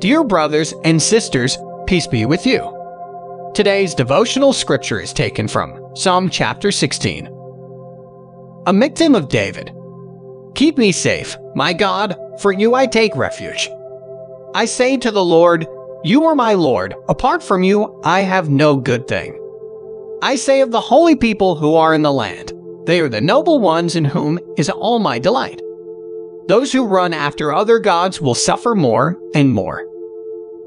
Dear brothers and sisters, peace be with you. Today's devotional scripture is taken from Psalm chapter 16. A Michtam of David. Keep me safe, my God, for you I take refuge. I say to the Lord, You are my Lord, apart from you I have no good thing. I say of the holy people who are in the land, They are the noble ones in whom is all my delight. Those who run after other gods will suffer more and more.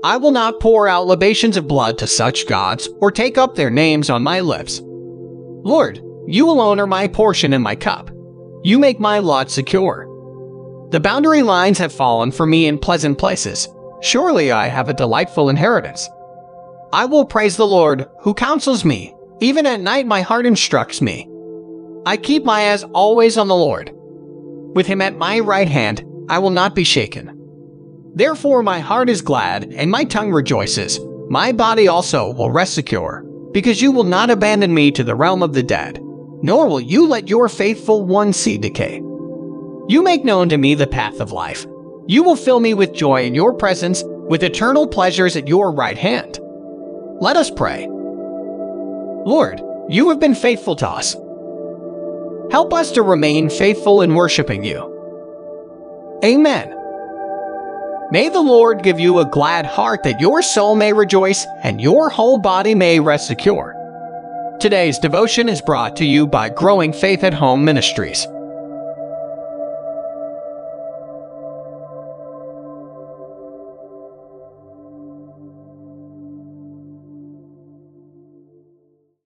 I will not pour out libations of blood to such gods or take up their names on my lips. Lord, you alone are my portion and my cup. You make my lot secure. The boundary lines have fallen for me in pleasant places. Surely I have a delightful inheritance. I will praise the Lord, who counsels me. Even at night my heart instructs me. I keep my eyes always on the Lord. With him at my right hand, I will not be shaken. Therefore my heart is glad, and my tongue rejoices. My body also will rest secure, because you will not abandon me to the realm of the dead, nor will you let your faithful one see decay. You make known to me the path of life. You will fill me with joy in your presence, with eternal pleasures at your right hand. Let us pray. Lord, you have been faithful to us. Help us to remain faithful in worshiping you. Amen. May the Lord give you a glad heart that your soul may rejoice and your whole body may rest secure. Today's devotion is brought to you by Growing Faith at Home Ministries.